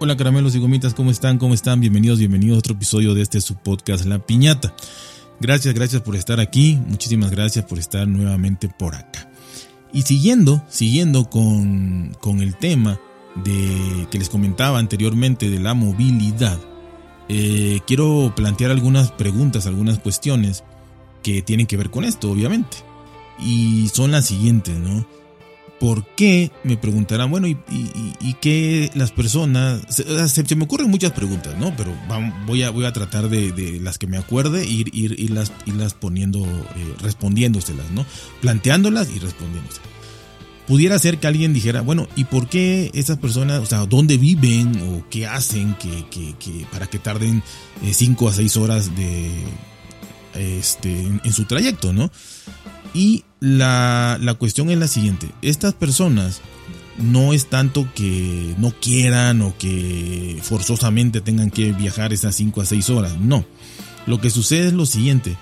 Hola caramelos y gomitas, ¿cómo están? ¿Cómo están? Bienvenidos, bienvenidos a otro episodio de este su podcast La Piñata. Gracias, gracias por estar aquí. Muchísimas gracias por estar nuevamente por acá. Y siguiendo, siguiendo con, con el tema de que les comentaba anteriormente de la movilidad, eh, quiero plantear algunas preguntas, algunas cuestiones que tienen que ver con esto, obviamente. Y son las siguientes, ¿no? ¿Por qué? Me preguntarán, bueno, ¿y, y, qué las personas? Se, me ocurren muchas preguntas, ¿no? Pero voy, a, voy a tratar de, las que me acuerde ir, ir, irlas, irlas poniendo, eh, respondiéndoselas, ¿no? Planteándolas y respondiéndoselas. Pudiera ser que alguien dijera, bueno, ¿y por qué esas personas, o sea, dónde viven o qué hacen que, que, que para que tarden 5 eh, a 6 horas de, este, en, su trayecto, ¿no? Y la, la cuestión es la siguiente, estas personas no es tanto que no quieran o que forzosamente tengan que viajar esas 5 a 6 horas, no. Lo que sucede es lo siguiente,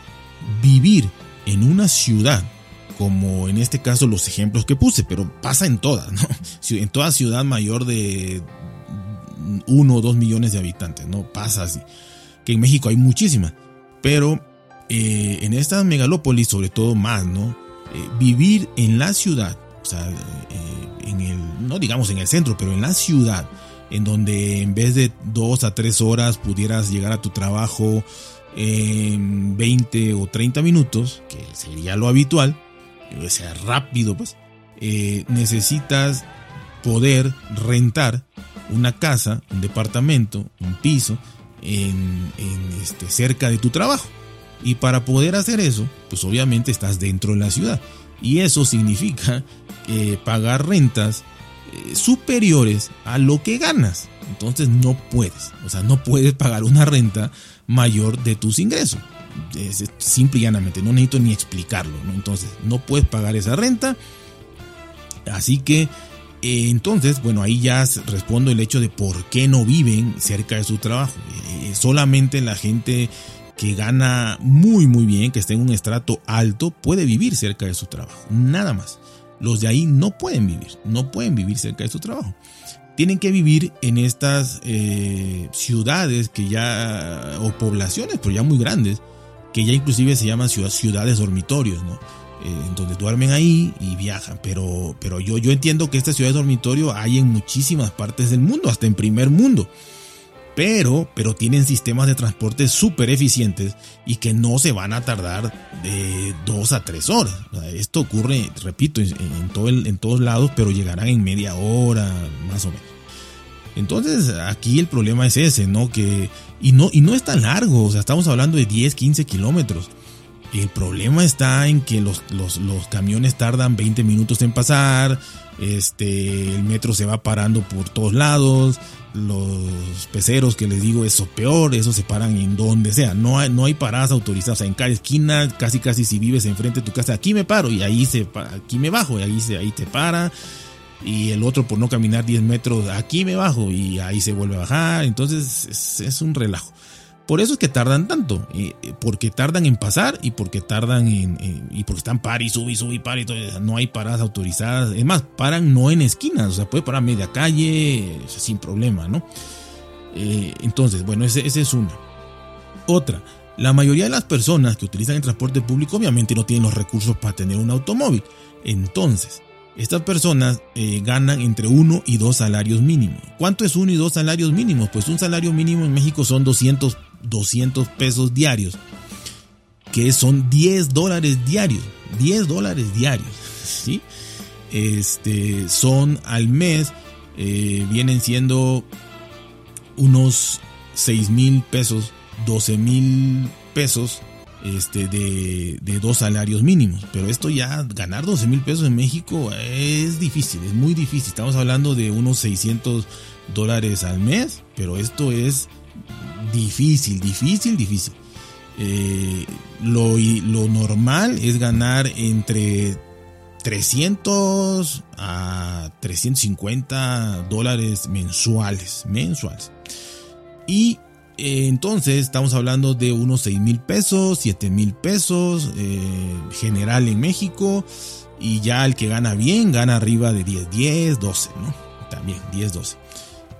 vivir en una ciudad, como en este caso los ejemplos que puse, pero pasa en todas, ¿no? En toda ciudad mayor de 1 o 2 millones de habitantes, ¿no? Pasa así. Que en México hay muchísimas, pero eh, en esta megalópolis, sobre todo más, ¿no? Eh, vivir en la ciudad, o sea, eh, en el, no digamos en el centro, pero en la ciudad, en donde en vez de dos a tres horas pudieras llegar a tu trabajo en 20 o 30 minutos, que sería lo habitual, o sea, rápido, pues, necesitas poder rentar una casa, un departamento, un piso, en, este, cerca de tu trabajo. Y para poder hacer eso, pues obviamente estás dentro de la ciudad. Y eso significa eh, pagar rentas eh, superiores a lo que ganas. Entonces no puedes. O sea, no puedes pagar una renta mayor de tus ingresos. Es, simple y llanamente. No necesito ni explicarlo. Entonces no puedes pagar esa renta. Así que eh, entonces, bueno, ahí ya respondo el hecho de por qué no viven cerca de su trabajo. solamente la gente que gana muy muy bien, que está en un estrato alto, puede vivir cerca de su trabajo. Nada más. Los de ahí no pueden vivir, no pueden vivir cerca de su trabajo. Tienen que vivir en estas eh, ciudades que ya, o poblaciones, pero ya muy grandes, que ya inclusive se llaman ciudades dormitorios, ¿no? Eh, donde duermen ahí y viajan. Pero, pero yo, yo entiendo que estas ciudades dormitorio hay en muchísimas partes del mundo, hasta en primer mundo pero, pero tienen sistemas de transporte súper eficientes y que no se van a tardar de dos a tres horas. esto ocurre, repito, en, todo en todos lados, pero llegarán en media hora, más o menos. Entonces, aquí el problema es ese, ¿no? Que, y no, y no es tan largo, o sea, estamos hablando de 10, 15 kilómetros. El problema está en que los, los, camiones tardan 20 minutos en pasar, este, el metro se va parando por todos lados, los peceros que les digo, eso peor, eso se paran en donde sea. No hay, no hay paradas autorizadas. en cada esquina, casi casi si vives enfrente de tu casa, aquí me paro y ahí se aquí me bajo y ahí se ahí te para. Y el otro por no caminar 10 metros, aquí me bajo y ahí se vuelve a bajar. Entonces es, es un relajo. Por eso es que tardan tanto, porque tardan en pasar y porque tardan en, y porque están par y sub y sub y par y todo, no hay paradas autorizadas, es más, paran no en esquinas, o sea, puede parar media calle sin problema, ¿no? Eh, entonces, bueno, ese, es una. Otra, la mayoría de las personas que utilizan el transporte público obviamente no tienen los recursos para tener un automóvil. Entonces, estas personas eh, ganan entre uno y dos salarios mínimos. ¿Cuánto es uno y dos salarios mínimos? Pues un salario mínimo en México son 200 200 pesos diarios, que son 10 dólares diarios, 10 dólares diarios, ¿sí? Este, son al mes, eh, vienen siendo unos 6 mil pesos, 12 mil pesos este, de, de, dos salarios mínimos. Pero esto ya, ganar 12 mil pesos en México es difícil, es muy difícil. Estamos hablando de unos 600 dólares al mes, pero esto es difícil, difícil, difícil. Eh, lo, lo normal es ganar entre 300 a 350 dólares mensuales, mensuales. Y eh, entonces estamos hablando de unos 6 mil pesos, 7 mil pesos eh, general en México. Y ya el que gana bien gana arriba de 10, 10, 12, ¿no? También 10, 12.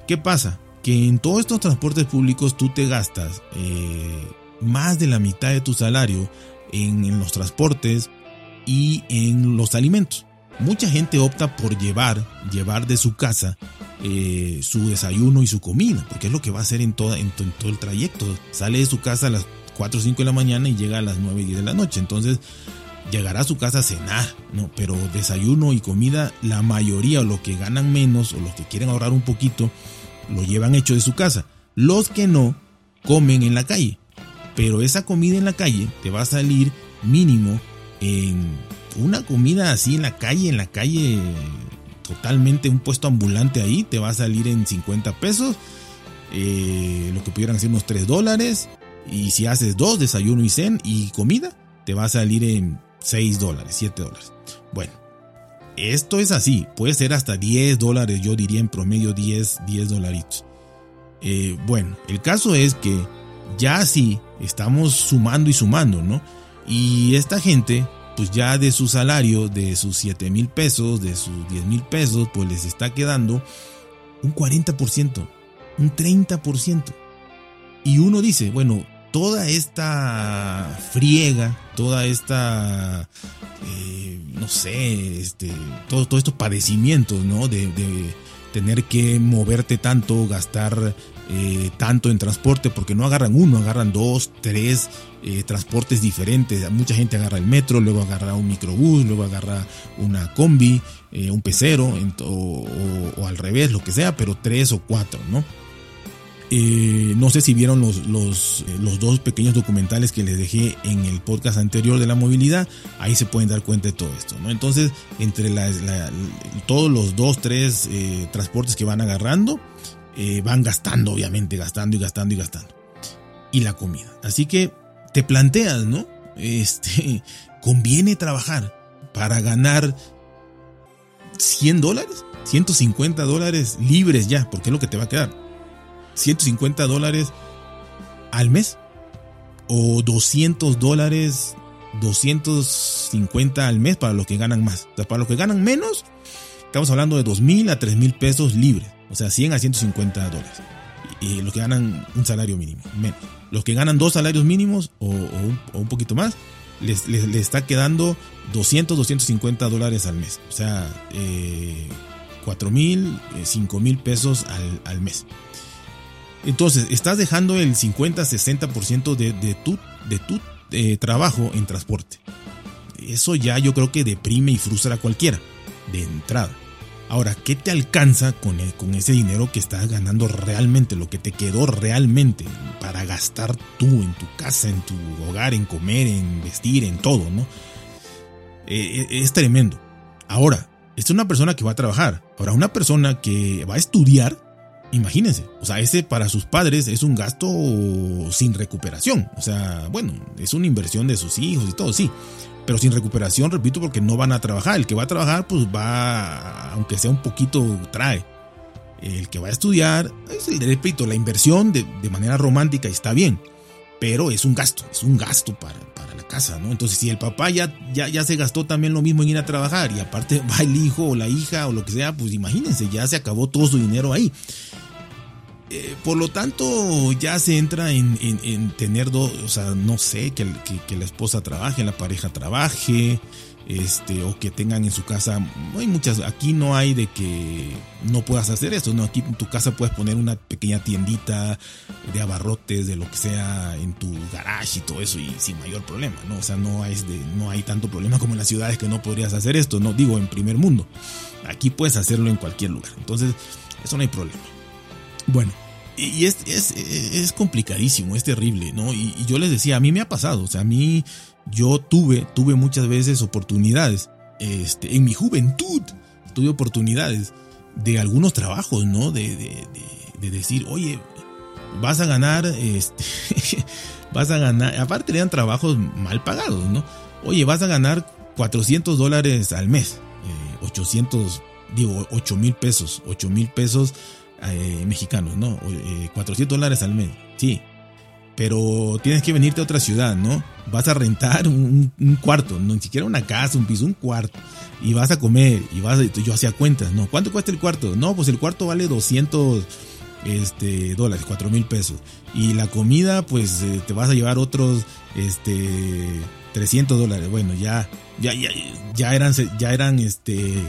¿Qué pasa? Que en todos estos transportes públicos tú te gastas eh, más de la mitad de tu salario en, los transportes y en los alimentos. Mucha gente opta por llevar, llevar de su casa eh, su desayuno y su comida, porque es lo que va a hacer en, en, todo el trayecto. Sale de su casa a las 4 o 5 de la mañana y llega a las 9 y 10 de la noche. Entonces llegará a su casa a cenar, ¿no? Pero desayuno y comida, la mayoría o los que ganan menos o los que quieren ahorrar un poquito, lo llevan hecho de su casa. Los que no, comen en la calle. Pero esa comida en la calle te va a salir mínimo en una comida así en la calle, en la calle totalmente un puesto ambulante ahí, te va a salir en 50 pesos, eh, lo que pudieran ser unos 3 dólares. Y si haces dos, desayuno y cen y comida, te va a salir en 6 dólares, 7 dólares. Bueno, esto es así, puede ser hasta 10 dólares, yo diría en promedio 10, 10 dolaritos. Eh, bueno, el caso es que ya así estamos sumando y sumando, ¿no? Y esta gente, pues ya de su salario, de sus 7 mil pesos, de sus 10 mil pesos, pues les está quedando un 40%, un 30%. Y uno dice, bueno, toda esta friega, toda esta, eh, no sé, este, todos estos padecimientos, ¿no? De, tener que moverte tanto, gastar eh, tanto en transporte, porque no agarran uno, agarran dos, tres eh, transportes diferentes. Mucha gente agarra el metro, luego agarra un microbús, luego agarra una combi, un pecero, o, al revés, lo que sea, pero tres o cuatro, ¿no? Eh, no sé si vieron los, los, eh, los, dos pequeños documentales que les dejé en el podcast anterior de la movilidad. Ahí se pueden dar cuenta de todo esto. ¿no? Entonces, entre todos los dos, tres eh, transportes que van agarrando, van gastando, obviamente, gastando y gastando y gastando. Y la comida. Así que te planteas, ¿no? Este, conviene trabajar para ganar 100 dólares, 150 dólares libres ya, porque es lo que te va a quedar 150 dólares al mes o 200 dólares, 250 al mes para los que ganan más. para los que ganan menos, estamos hablando de 2 mil a 3 mil pesos libres, o sea, 100 a 150 dólares. Y los que ganan un salario mínimo, menos. Los que ganan dos salarios mínimos o, un, poquito más, les, está quedando 200, 250 dólares al mes. O sea, eh, 4 mil, 5 eh, pesos al mes. Entonces, estás dejando el 50-60% de, de, tu, de tu eh, trabajo en transporte. Eso ya yo creo que deprime y frustra a cualquiera, de entrada. Ahora, ¿qué te alcanza con, con ese dinero que estás ganando realmente, lo que te quedó realmente para gastar tú en tu casa, en tu hogar, en comer, en vestir, en todo, ¿no? Eh, eh, es tremendo. Ahora, es una persona que va a trabajar. Ahora, una persona que va a estudiar, Imagínense, o sea, ese para sus padres es un gasto sin recuperación. O sea, bueno, es una inversión de sus hijos y todo, sí. Pero sin recuperación, repito, porque no van a trabajar. El que va a trabajar, pues va, aunque sea un poquito, trae. El que va a estudiar, es el repito, la inversión de, manera romántica está bien. Pero es un gasto, es un gasto para, casa, ¿no? Entonces, si el papá ya, ya, ya se gastó también lo mismo en ir a trabajar y aparte va el hijo o la hija o lo que sea, pues imagínense, ya se acabó todo su dinero ahí. Eh, por lo tanto, ya se entra en, tener dos, o sea, no sé, que, la esposa trabaje, la pareja trabaje, este, o que tengan en su casa, hay muchas, aquí no hay de que no puedas hacer eso, no, aquí en tu casa puedes poner una pequeña tiendita de abarrotes, de lo que sea, en tu garage y todo eso, y sin mayor problema, ¿no? O sea, no hay, de, no hay tanto problema como en las ciudades que no podrías hacer esto, no digo en primer mundo, aquí puedes hacerlo en cualquier lugar, entonces, eso no hay problema. Bueno, y es, es, es, complicadísimo, es terrible, ¿no? Y, yo les decía, a mí me ha pasado, o sea, a mí yo tuve, tuve muchas veces oportunidades, este, en mi juventud tuve oportunidades de algunos trabajos, ¿no? De, de, de, decir, oye, vas a ganar, este, vas a ganar, aparte eran trabajos mal pagados, ¿no? Oye, vas a ganar 400 dólares al mes, 800, eh, digo, 8 mil pesos, 8 mil pesos eh, mexicanos, ¿no? 400 eh, dólares al mes, sí. Pero tienes que venirte a otra ciudad, ¿no? Vas a rentar un, cuarto, no ni siquiera una casa, un piso, un cuarto. Y vas a comer, y vas a, yo hacía cuentas, ¿no? ¿Cuánto cuesta el cuarto? No, pues el cuarto vale 200, este, dólares, cuatro mil pesos. Y la comida, pues eh, te vas a llevar otros este, 300 dólares. Bueno, ya, ya, ya, ya eran, ya eran este,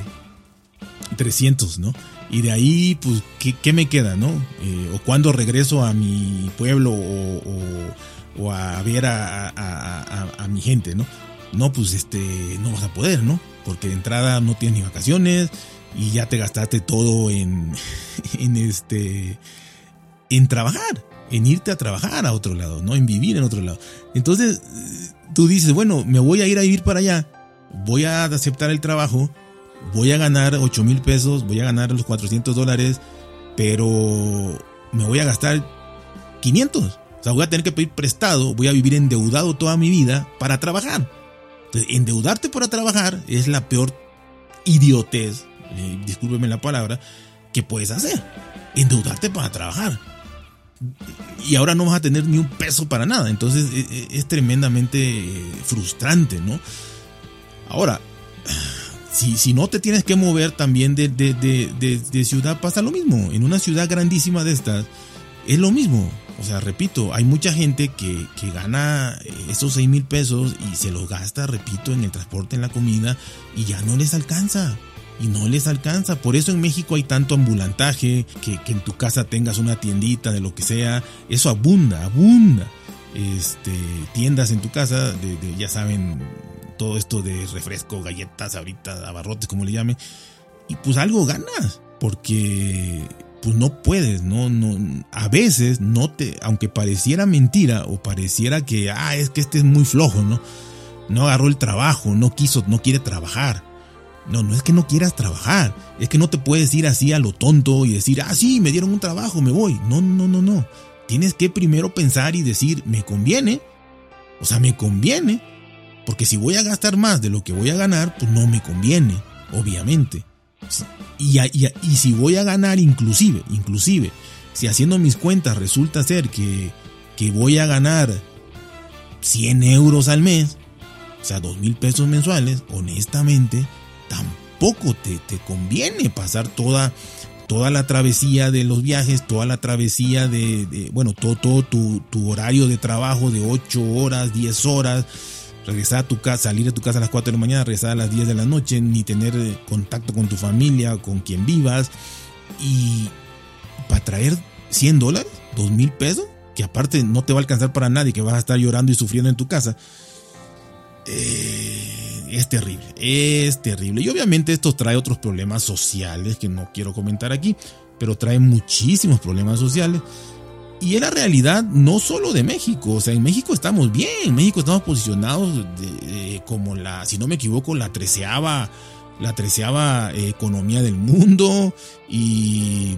300, ¿no? Y de ahí, pues, ¿qué, me queda, no? Eh, o cuando regreso a mi pueblo o, a ver a, a, mi gente, ¿no? No, pues, este, no vas a poder, ¿no? Porque de entrada no tienes ni vacaciones y ya te gastaste todo en, en este, en trabajar, en irte a trabajar a otro lado, ¿no? En vivir en otro lado. Entonces, tú dices, bueno, me voy a ir a vivir para allá, voy a aceptar el trabajo, voy a ganar 8 mil pesos, voy a ganar los 400 dólares, pero me voy a gastar 500. O sea, voy a tener que pedir prestado, voy a vivir endeudado toda mi vida para trabajar. Entonces, endeudarte para trabajar es la peor idiotez, eh, discúlpeme la palabra, que puedes hacer. Endeudarte para trabajar. Y ahora no vas a tener ni un peso para nada. Entonces es, e, es tremendamente frustrante, ¿no? Ahora, si, no te tienes que mover también de, ciudad, pasa lo mismo. En una ciudad grandísima de estas, es lo mismo. O sea, repito, hay mucha gente que, gana esos 6 mil pesos y se los gasta, repito, en el transporte, en la comida, y ya no les alcanza. Y no les alcanza. Por eso en México hay tanto ambulantaje, que, que en tu casa tengas una tiendita de lo que sea. Eso abunda, abunda. Este, tiendas en tu casa, de ya saben, todo esto de refresco, galletas, ahorita, abarrotes, como le llame, y pues algo ganas, porque pues no puedes, no, no, a veces no te, aunque pareciera mentira o pareciera que, ah, es que este es muy flojo, ¿no? No agarró el trabajo, no quiso, no quiere trabajar. No, no es que no quieras trabajar, es que no te puedes ir así a lo tonto y decir, ah, sí, me dieron un trabajo, me voy. No, no, no, no. Tienes que primero pensar y decir, me conviene. O sea, me conviene. Porque si voy a gastar más de lo que voy a ganar, pues no me conviene, obviamente. Y, y, si voy a ganar inclusive, inclusive, si haciendo mis cuentas resulta ser que, que voy a ganar 100 euros al mes, o sea, 2 mil pesos mensuales, honestamente, tampoco te, te conviene pasar toda, toda la travesía de los viajes, toda la travesía de, bueno, todo, todo tu, tu, horario de trabajo de 8 horas, 10 horas, regresar a tu casa, salir de tu casa a las 4 de la mañana, regresar a las 10 de la noche, ni tener eh, contacto con tu familia, con quien vivas. Y para traer 100 dólares, 2 mil pesos, que aparte no te va a alcanzar para nadie, que vas a estar llorando y sufriendo en tu casa. Eh, es terrible, es terrible. Y obviamente esto trae otros problemas sociales que no quiero comentar aquí, pero trae muchísimos problemas sociales. Y es la realidad no solo de México, o sea, en México estamos bien, en México estamos posicionados como la, si no me equivoco, la treceava, la treceava eh, economía del mundo y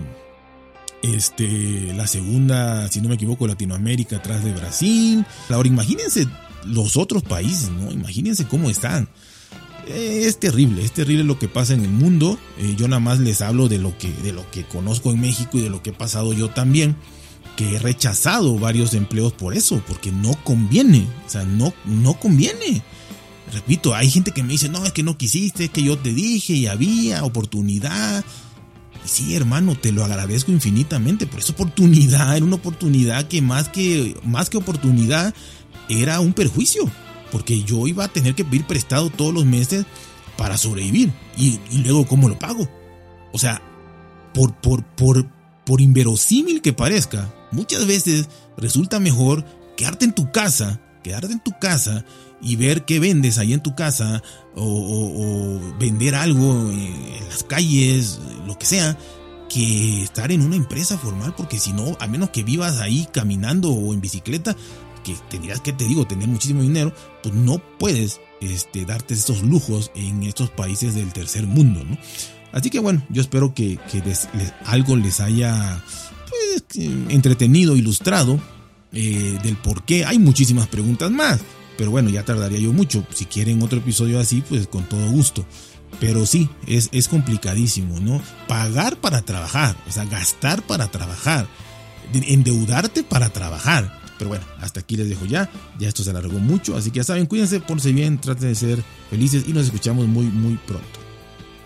este, la segunda, si no me equivoco, Latinoamérica atrás de Brasil. Ahora imagínense los otros países, ¿no? Imagínense cómo están. Eh, es terrible, es terrible lo que pasa en el mundo. Eh, yo nada más les hablo de lo que, de lo que conozco en México y de lo que he pasado yo también que he rechazado varios empleos por eso, porque no conviene, o sea, no, no conviene. Repito, hay gente que me dice, no, es que no quisiste, es que yo te dije y había oportunidad. sí, hermano, te lo agradezco infinitamente, pero esa oportunidad era una oportunidad que más que, más que oportunidad era un perjuicio, porque yo iba a tener que pedir prestado todos los meses para sobrevivir. Y, y luego, ¿cómo lo pago? O sea, por, por, por, por inverosímil que parezca, muchas veces resulta mejor quedarte en tu casa, quedarte en tu casa y ver qué vendes ahí en tu casa o, vender algo en las calles, lo que sea, que estar en una empresa formal, porque si no, a menos que vivas ahí caminando o en bicicleta, que tendrías que, te digo, tener muchísimo dinero, pues no puedes este, darte esos lujos en estos países del tercer mundo, ¿no? Así que bueno, yo espero que, algo les haya entretenido, ilustrado eh, del por qué. Hay muchísimas preguntas más, pero bueno, ya tardaría yo mucho. Si quieren otro episodio así, pues con todo gusto. Pero sí, es, es complicadísimo, ¿no? Pagar para trabajar, o sea, gastar para trabajar, endeudarte para trabajar. Pero bueno, hasta aquí les dejo ya. Ya esto se alargó mucho, así que ya saben, cuídense, pónganse bien, traten de ser felices y nos escuchamos muy, muy pronto.